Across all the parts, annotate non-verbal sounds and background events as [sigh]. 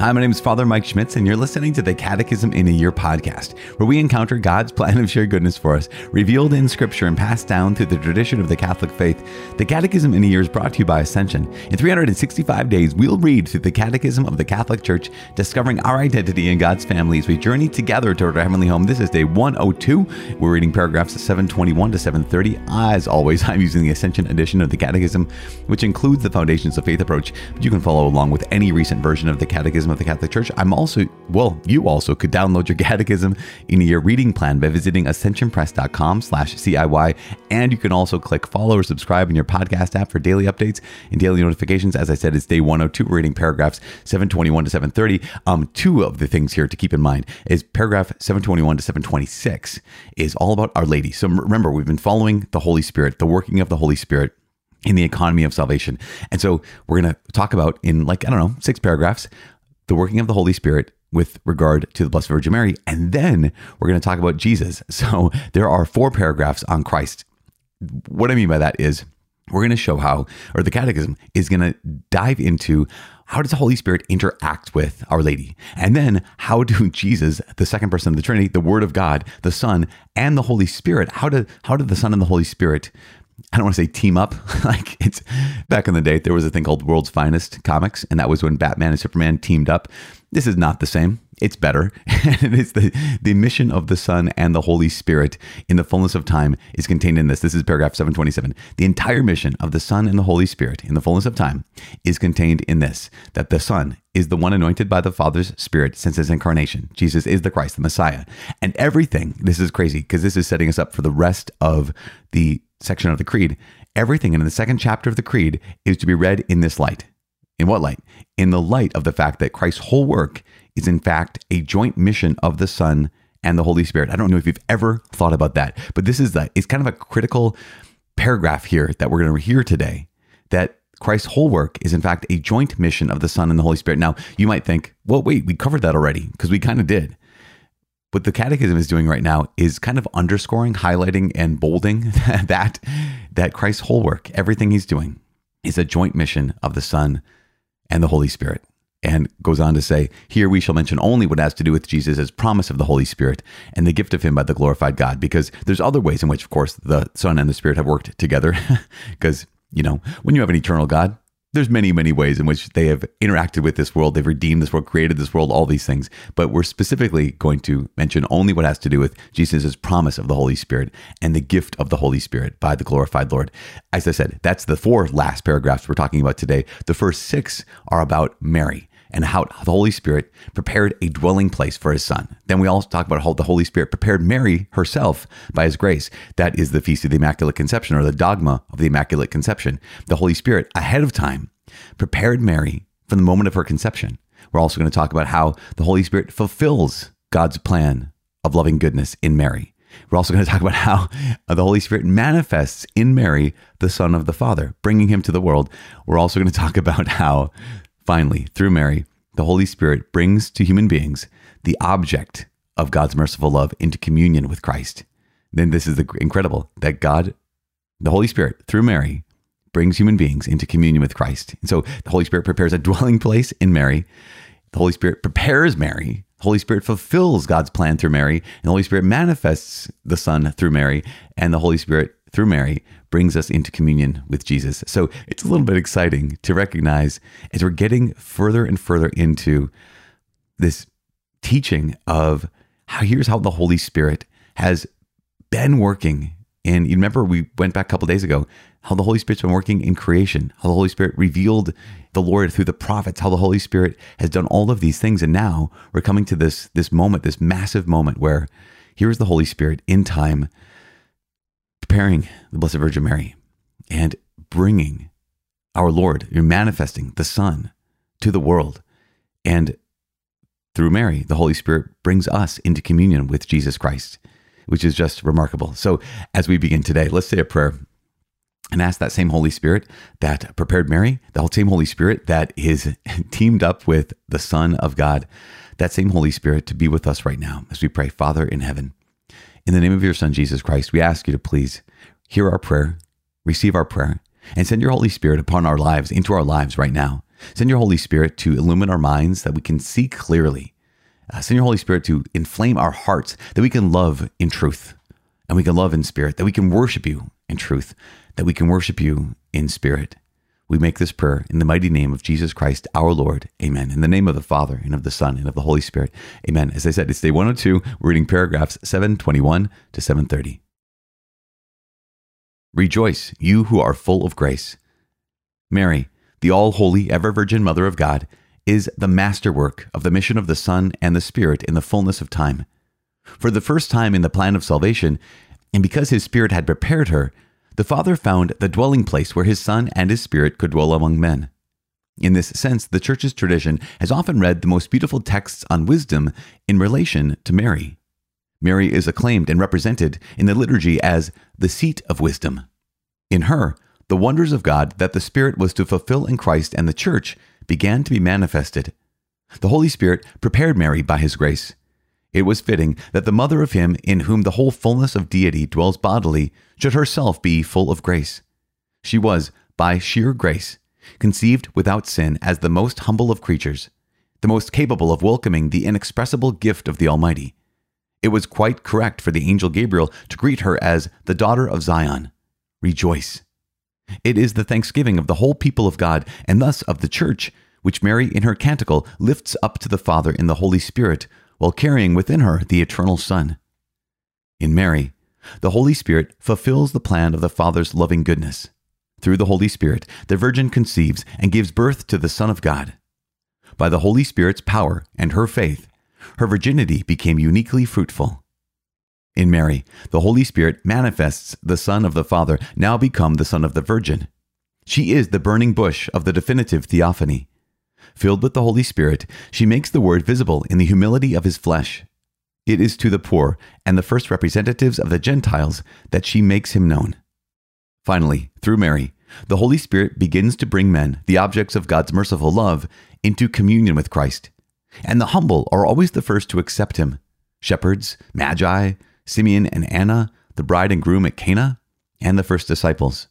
Hi, my name is Father Mike Schmitz, and you're listening to the Catechism in a Year podcast, where we encounter God's plan of shared goodness for us, revealed in Scripture and passed down through the tradition of the Catholic faith. The Catechism in a Year is brought to you by Ascension. In 365 days, we'll read through the Catechism of the Catholic Church, discovering our identity in God's family as we journey together toward our heavenly home. This is day 102. We're reading paragraphs 721 to 730. As always, [laughs] I'm using the Ascension edition of the Catechism, which includes the Foundations of Faith approach, but you can follow along with any recent version of the Catechism of the Catholic Church. I'm also, well, you also could download your [laughs] catechism in your reading plan by visiting ascensionpress.com slash CIY. And you can also click follow or subscribe in your podcast app for daily updates and daily notifications. As I said, it's day 102. We're reading paragraphs 721 to 730. Um, two of the things here to keep in mind is paragraph 721 to 726 is all about Our Lady. So remember, we've been following the Holy Spirit, the working of the Holy Spirit in the economy of salvation. And so we're going to talk about in like, I don't know, six paragraphs, the working of the Holy Spirit with regard to the Blessed Virgin Mary. And then we're going to talk about Jesus. [laughs] So there are four paragraphs on Christ. What I mean by that is we're going to show how, or the Catechism is going to dive into how does the Holy Spirit interact with Our Lady? And then how do [laughs] Jesus, the second person of the Trinity, the Word of God, the Son, and the Holy Spirit, how do how do the Son and the Holy Spirit I don't want to say team up. [laughs] like it's back in the day, there was a thing called World's Finest Comics, and that was when Batman and Superman teamed up. This is not the same. It's better. [laughs] it is the, the mission of the Son and the Holy Spirit in the fullness of time is contained in this. This is paragraph 727. The entire mission of the Son and the Holy Spirit in the fullness of time is contained in this that the Son is the one anointed by the Father's Spirit since his incarnation. Jesus is the Christ, the Messiah. And everything, this is crazy because this is setting us up for the rest of the section of the Creed, everything in the second chapter of the Creed is to be read in this light. In what light? In the light of the fact that Christ's whole work is, in fact, a joint mission of the Son and the Holy Spirit. I don't know if you've ever thought about that, but this is the, it's kind of a critical paragraph here that we're going to hear today that Christ's whole work is, in fact, a joint mission of the Son and the Holy Spirit. Now, you might think, well, wait, we covered that already because we kind of did. What the Catechism is doing right now is kind of underscoring, highlighting, and bolding [laughs] that that Christ's whole work, everything he's doing, is a joint mission of the Son and the Holy Spirit. And goes on to say, Here we shall mention only what has to do with Jesus' as promise of the Holy Spirit and the gift of him by the glorified God, because there's other ways in which, of course, the Son and the Spirit have worked together. [laughs] Because, you know, when you have an eternal God, there's many, many ways in which they have interacted with this world. They've redeemed this world, created this world, all these things. But we're specifically going to mention only what has to do with Jesus' promise of the Holy Spirit and the gift of the Holy Spirit by the glorified Lord. As I said, that's the four last paragraphs we're talking about today. The first six are about Mary and how the Holy Spirit prepared a dwelling place for his son. Then we also talk about how the Holy Spirit prepared Mary herself by his grace. That is the Feast of the Immaculate Conception or the dogma of the Immaculate Conception. The Holy Spirit, ahead of time, prepared Mary from the moment of her conception. We're also going to talk about how the Holy Spirit fulfills God's plan of loving goodness in Mary. We're also going [laughs] to talk about how the Holy Spirit manifests in Mary the Son of the Father, bringing him to the world. We're also going to talk about how Finally, through Mary, the Holy Spirit brings to human beings the object of God's merciful love into communion with Christ. Then this is incredible that God, the Holy Spirit, through Mary, brings human beings into communion with Christ. And so the Holy Spirit prepares a dwelling place in Mary. The Holy Spirit prepares Mary. The Holy Spirit fulfills God's plan through Mary. And the Holy Spirit manifests the Son through Mary. And the Holy Spirit through Mary brings us into communion with Jesus. So it's a little bit exciting to recognize as we're getting further and further into this teaching of how here's how the Holy Spirit has been working. And you remember we went back a couple days ago how the Holy Spirit's been working in creation, how the Holy Spirit revealed the Lord through the prophets, how the Holy Spirit has done all of these things. And now we're coming to this this moment, this massive moment where here's the Holy Spirit in time preparing the Blessed Virgin Mary and bringing our Lord, you're manifesting the Son to the world. And through Mary, the Holy Spirit brings us into communion with Jesus Christ, which is just remarkable. So, as we begin today, let's say a prayer and ask that same Holy Spirit that prepared Mary, the same Holy Spirit that is [laughs] teamed up with the Son of God, that same Holy Spirit to be with us right now as we pray, Father in heaven. In the name of your Son, Jesus Christ, we ask you to please hear our prayer, receive our prayer, and send your Holy Spirit upon our lives, into our lives right now. Send your Holy Spirit to illumine our minds that we can see clearly. Uh, send your Holy Spirit to inflame our hearts that we can love in truth and we can love in spirit, that we can worship you in truth, that we can worship you in spirit. We make this prayer in the mighty name of Jesus Christ, our Lord. Amen. In the name of the Father, and of the Son, and of the Holy Spirit. Amen. As I said, it's day 102. We're reading paragraphs 721 to 730. Rejoice, you who are full of grace. Mary, the all holy, ever virgin Mother of God, is the masterwork of the mission of the Son and the Spirit in the fullness of time. For the first time in the plan of salvation, and because his Spirit had prepared her, the Father found the dwelling place where his Son and his Spirit could dwell among men. In this sense, the Church's tradition has often read the most beautiful texts on wisdom in relation to Mary. Mary is acclaimed and represented in the liturgy as the seat of wisdom. In her, the wonders of God that the Spirit was to fulfill in Christ and the Church began to be manifested. The Holy Spirit prepared Mary by his grace. It was fitting that the mother of him in whom the whole fullness of deity dwells bodily should herself be full of grace. She was, by sheer grace, conceived without sin as the most humble of creatures, the most capable of welcoming the inexpressible gift of the Almighty. It was quite correct for the angel Gabriel to greet her as the daughter of Zion. Rejoice. It is the thanksgiving of the whole people of God, and thus of the Church, which Mary in her canticle lifts up to the Father in the Holy Spirit, while carrying within her the eternal Son. In Mary, the Holy Spirit fulfills the plan of the Father's loving goodness. Through the Holy Spirit, the Virgin conceives and gives birth to the Son of God. By the Holy Spirit's power and her faith, her virginity became uniquely fruitful. In Mary, the Holy Spirit manifests the Son of the Father, now become the Son of the Virgin. She is the burning bush of the definitive theophany. Filled with the Holy Spirit, she makes the Word visible in the humility of his flesh. It is to the poor and the first representatives of the Gentiles that she makes him known. Finally, through Mary, the Holy Spirit begins to bring men, the objects of God's merciful love, into communion with Christ. And the humble are always the first to accept him shepherds, magi, Simeon and Anna, the bride and groom at Cana, and the first disciples.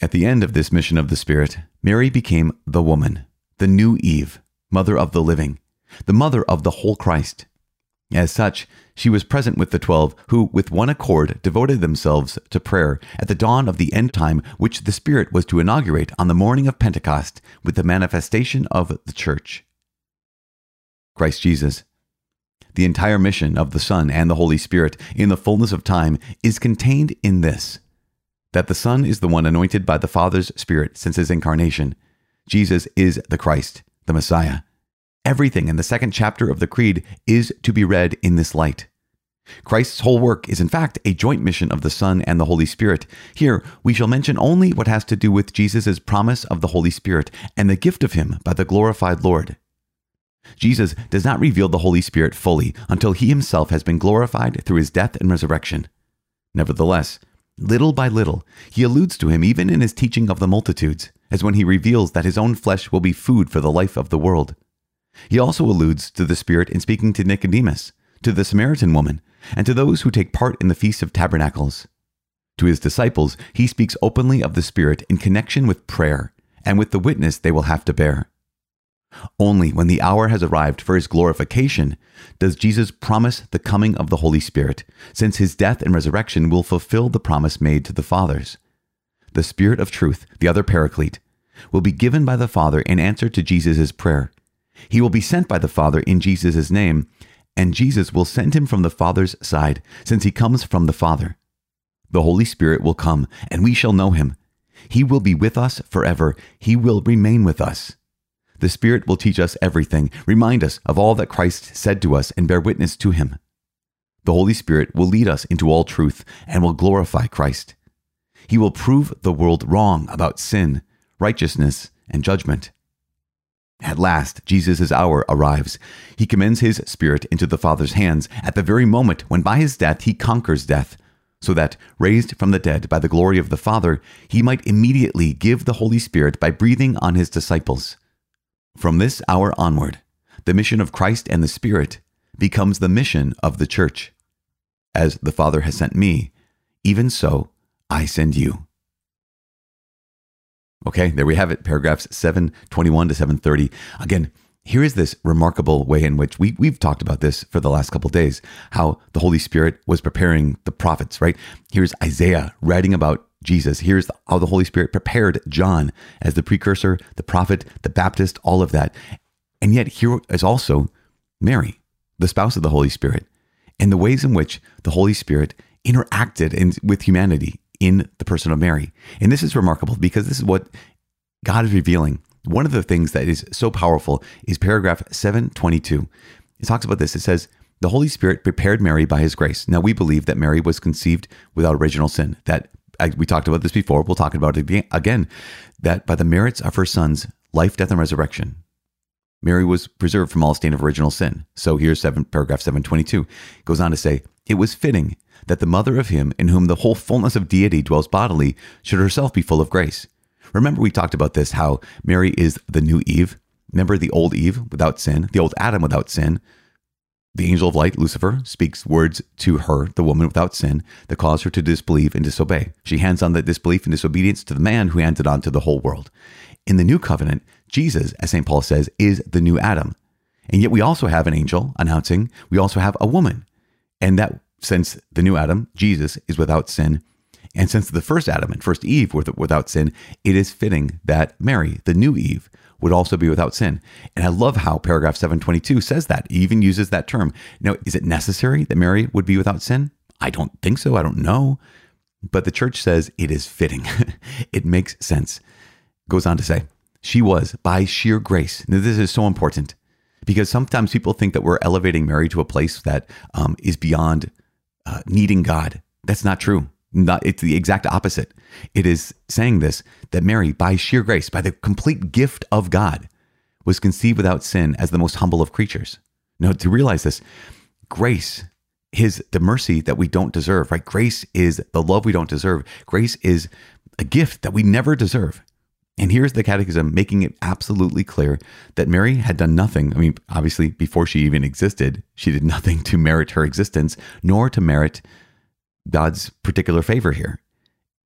At the end of this mission of the Spirit, Mary became the woman, the new Eve, mother of the living, the mother of the whole Christ. As such, she was present with the twelve, who, with one accord, devoted themselves to prayer at the dawn of the end time, which the Spirit was to inaugurate on the morning of Pentecost with the manifestation of the Church. Christ Jesus. The entire mission of the Son and the Holy Spirit in the fullness of time is contained in this that the Son is the one anointed by the Father's Spirit since his incarnation, Jesus is the Christ, the Messiah. Everything in the second chapter of the Creed is to be read in this light. Christ's whole work is in fact a joint mission of the Son and the Holy Spirit. Here, we shall mention only what has to do with Jesus' promise of the Holy Spirit and the gift of him by the glorified Lord. Jesus does not reveal the Holy Spirit fully until he himself has been glorified through his death and resurrection. Nevertheless, little by little, he alludes to him even in his teaching of the multitudes as when he reveals that his own flesh will be food for the life of the world. He also alludes to the Spirit in speaking to Nicodemus, to the Samaritan woman, and to those who take part in the Feast of Tabernacles. To his disciples, he speaks openly of the Spirit in connection with prayer and with the witness they will have to bear. Only when the hour has arrived for his glorification does Jesus promise the coming of the Holy Spirit, since his death and resurrection will fulfill the promise made to the fathers the Spirit of truth, the other paraclete, will be given by the Father in answer to Jesus' prayer. He will be sent by the Father in Jesus' name, and Jesus will send him from the Father's side, since he comes from the Father. The Holy Spirit will come, and we shall know him. He will be with us forever. He will remain with us. The Spirit will teach us everything, remind us of all that Christ said to us, and bear witness to him. The Holy Spirit will lead us into all truth and will glorify Christ. He will prove the world wrong about sin, righteousness, and judgment. At last, Jesus' hour arrives. He commends his spirit into the Father's hands at the very moment when by his death he conquers death, so that, raised from the dead by the glory of the Father, he might immediately give the Holy Spirit by breathing on his disciples. From this hour onward, the mission of Christ and the Spirit becomes the mission of the Church. As the Father has sent me, even so I send you. Okay, there we have it, paragraphs 721 to 730. Again, here is this remarkable way in which we, we've talked about this for the last couple days how the Holy Spirit was preparing the prophets, right? Here's Isaiah writing about Jesus. Here's how the Holy Spirit prepared John as the precursor, the prophet, the Baptist, all of that. And yet, here is also Mary, the spouse of the Holy Spirit, and the ways in which the Holy Spirit interacted in, with humanity in the person of Mary. And this is remarkable because this is what God is revealing. One of the things that is so powerful is paragraph 722. It talks about this. It says, The Holy Spirit prepared Mary by his grace. Now, we believe that Mary was conceived without original sin, that we talked about this before. We'll talk about it again. That by the merits of her son's life, death, and resurrection, Mary was preserved from all stain of original sin. So here's seven, paragraph 722. It goes on to say, It was fitting that the mother of him in whom the whole fullness of deity dwells bodily should herself be full of grace. Remember, we talked about this how Mary is the new Eve. Remember the old Eve without sin, the old Adam without sin. The angel of light, Lucifer, speaks words to her, the woman without sin, that cause her to disbelieve and disobey. She hands on that disbelief and disobedience to the man who hands it on to the whole world. In the new covenant, Jesus, as St. Paul says, is the new Adam. And yet we also have an angel announcing, we also have a woman. And that since the new Adam, Jesus, is without sin, and since the first Adam and first Eve were without sin, it is fitting that Mary, the new Eve, would also be without sin. And I love how paragraph 722 says that, it even uses that term. Now, is it necessary that Mary would be without sin? I don't think so. I don't know. But the church says it is fitting. [laughs] it makes sense. Goes on to say, she was by sheer grace. Now, this is so important because sometimes people think that we're elevating Mary to a place that um, is beyond uh, needing God. That's not true. Not, it's the exact opposite. It is saying this that Mary, by sheer grace, by the complete gift of God, was conceived without sin as the most humble of creatures. Now, to realize this, grace is the mercy that we don't deserve, right? Grace is the love we don't deserve. Grace is a gift that we never deserve. And here's the catechism making it absolutely clear that Mary had done nothing. I mean, obviously, before she even existed, she did [laughs] nothing to merit her existence, nor to merit God's particular favor here.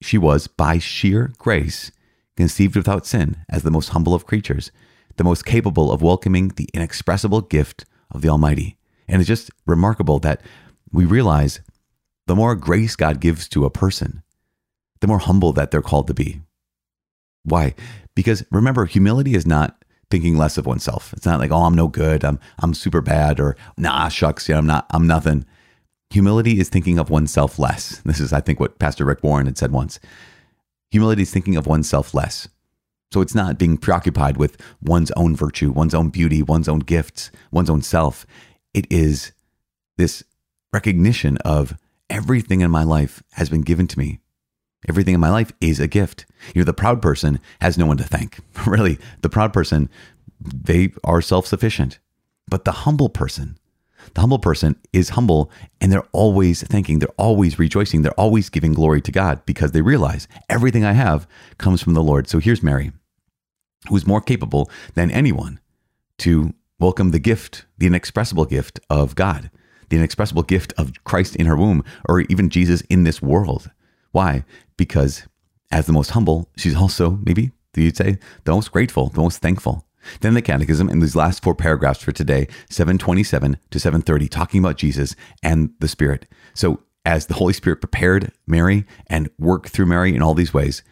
She was, by sheer grace, conceived without sin as the most humble of creatures, the most capable of welcoming the inexpressible gift of the Almighty. And it's just remarkable that we realize the more grace God gives to a person, the more humble that they're called to be. Why? Because remember, humility is not thinking less of oneself. It's not like, oh, I'm no good, I'm I'm super bad, or nah, shucks, yeah, I'm not, I'm nothing. Humility is thinking of oneself less. This is, I think, what Pastor Rick Warren had said once. Humility is thinking of oneself less. So it's not being preoccupied with one's own virtue, one's own beauty, one's own gifts, one's own self. It is this recognition of everything in my life has been given to me. Everything in my life is a gift. You know, the proud person has no one to thank. [laughs] really, the proud person, they are self sufficient. But the humble person, the humble person is humble and they're always thanking, they're always rejoicing, they're always giving glory to God because they realize everything I have comes from the Lord. So here's Mary, who's more capable than anyone to welcome the gift, the inexpressible gift of God, the inexpressible gift of Christ in her womb, or even Jesus in this world. Why? Because as the most humble, she's also, maybe you'd say, the most grateful, the most thankful. Then the Catechism in these last four paragraphs for today, 727 to 730, talking about Jesus and the Spirit. So, as the Holy Spirit prepared Mary and worked through Mary in all these ways,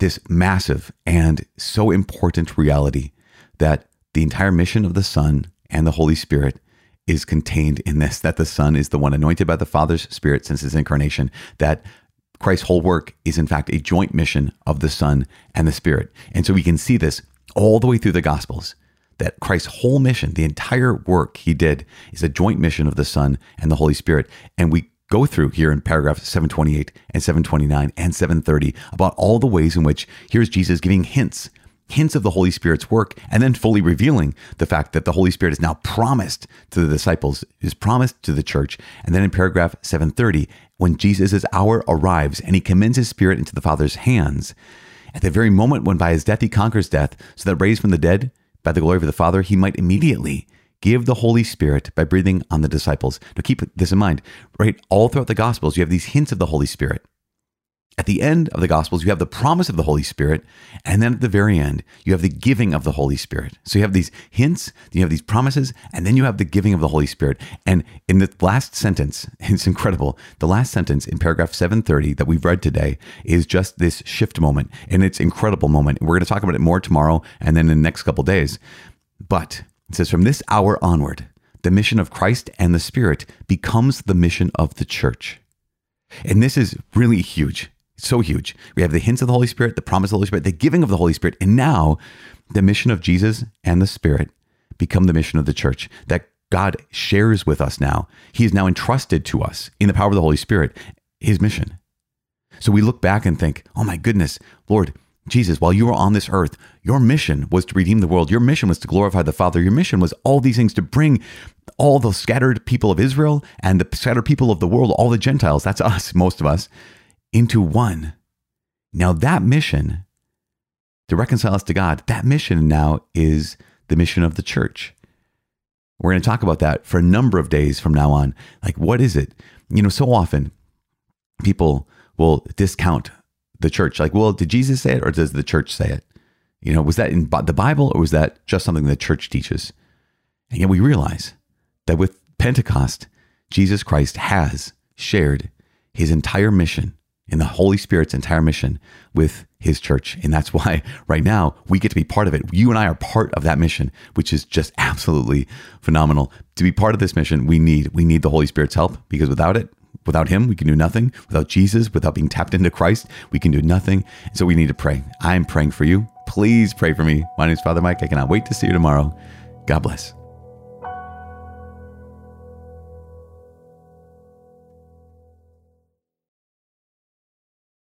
this massive and so important reality that the entire mission of the Son and the Holy Spirit is contained in this that the Son is the one anointed by the Father's Spirit since his incarnation, that Christ's whole work is in fact a joint mission of the Son and the Spirit. And so we can see this all the way through the Gospels that Christ's whole mission, the entire work he did, is a joint mission of the Son and the Holy Spirit. And we go through here in paragraphs 728 and 729 and 730 about all the ways in which here's Jesus giving hints hints of the Holy Spirit's work, and then fully revealing the fact that the Holy Spirit is now promised to the disciples, is promised to the church. And then in paragraph 730, when Jesus' hour arrives and he commends his spirit into the Father's hands, at the very moment when by his death he conquers death, so that raised from the dead by the glory of the Father, he might immediately give the Holy Spirit by breathing on the disciples. Now keep this in mind, right? All throughout the Gospels, you have these hints of the Holy Spirit. At the end of the Gospels, you have the promise of the Holy Spirit. And then at the very end, you have the giving of the Holy Spirit. So you have these hints, you have these promises, and then you have the giving of the Holy Spirit. And in the last sentence, [laughs] it's incredible. The last sentence in paragraph 730 that we've read today is just this shift moment. And it's incredible moment. We're going to talk about it more tomorrow and then in the next couple days. But it says, from this hour onward, the mission of Christ and the Spirit becomes the mission of the church. And this is really huge so huge. We have the hints of the Holy Spirit, the promise of the Holy Spirit, the giving of the Holy Spirit, and now the mission of Jesus and the Spirit become the mission of the church that God shares with us now. He is now entrusted to us in the power of the Holy Spirit, his mission. So we look back and think, oh my goodness, Lord, Jesus, while you were on this earth, your mission was to redeem the world. Your mission was to glorify the Father. Your mission was all these things to bring all the scattered people of Israel and the scattered people of the world, all the Gentiles, that's us, most of us, into one. Now, that mission to reconcile us to God, that mission now is the mission of the church. We're going to talk about that for a number of days from now on. Like, what is it? You know, so often people will discount the church. Like, well, did Jesus say it or does the church say it? You know, was that in the Bible or was that just something the church teaches? And yet we realize that with Pentecost, Jesus Christ has shared his entire mission in the Holy Spirit's entire mission with his church. And that's [laughs] why right now we get to be part of it. You and I are part of that mission, which is just absolutely phenomenal. To be part of this mission, we need we need the Holy Spirit's help because without it, without him, we can do nothing. Without Jesus, without being tapped into Christ, we can do nothing. So we need to pray. I'm praying for you. Please pray for me. My name is Father Mike. I cannot wait to see you tomorrow. God bless.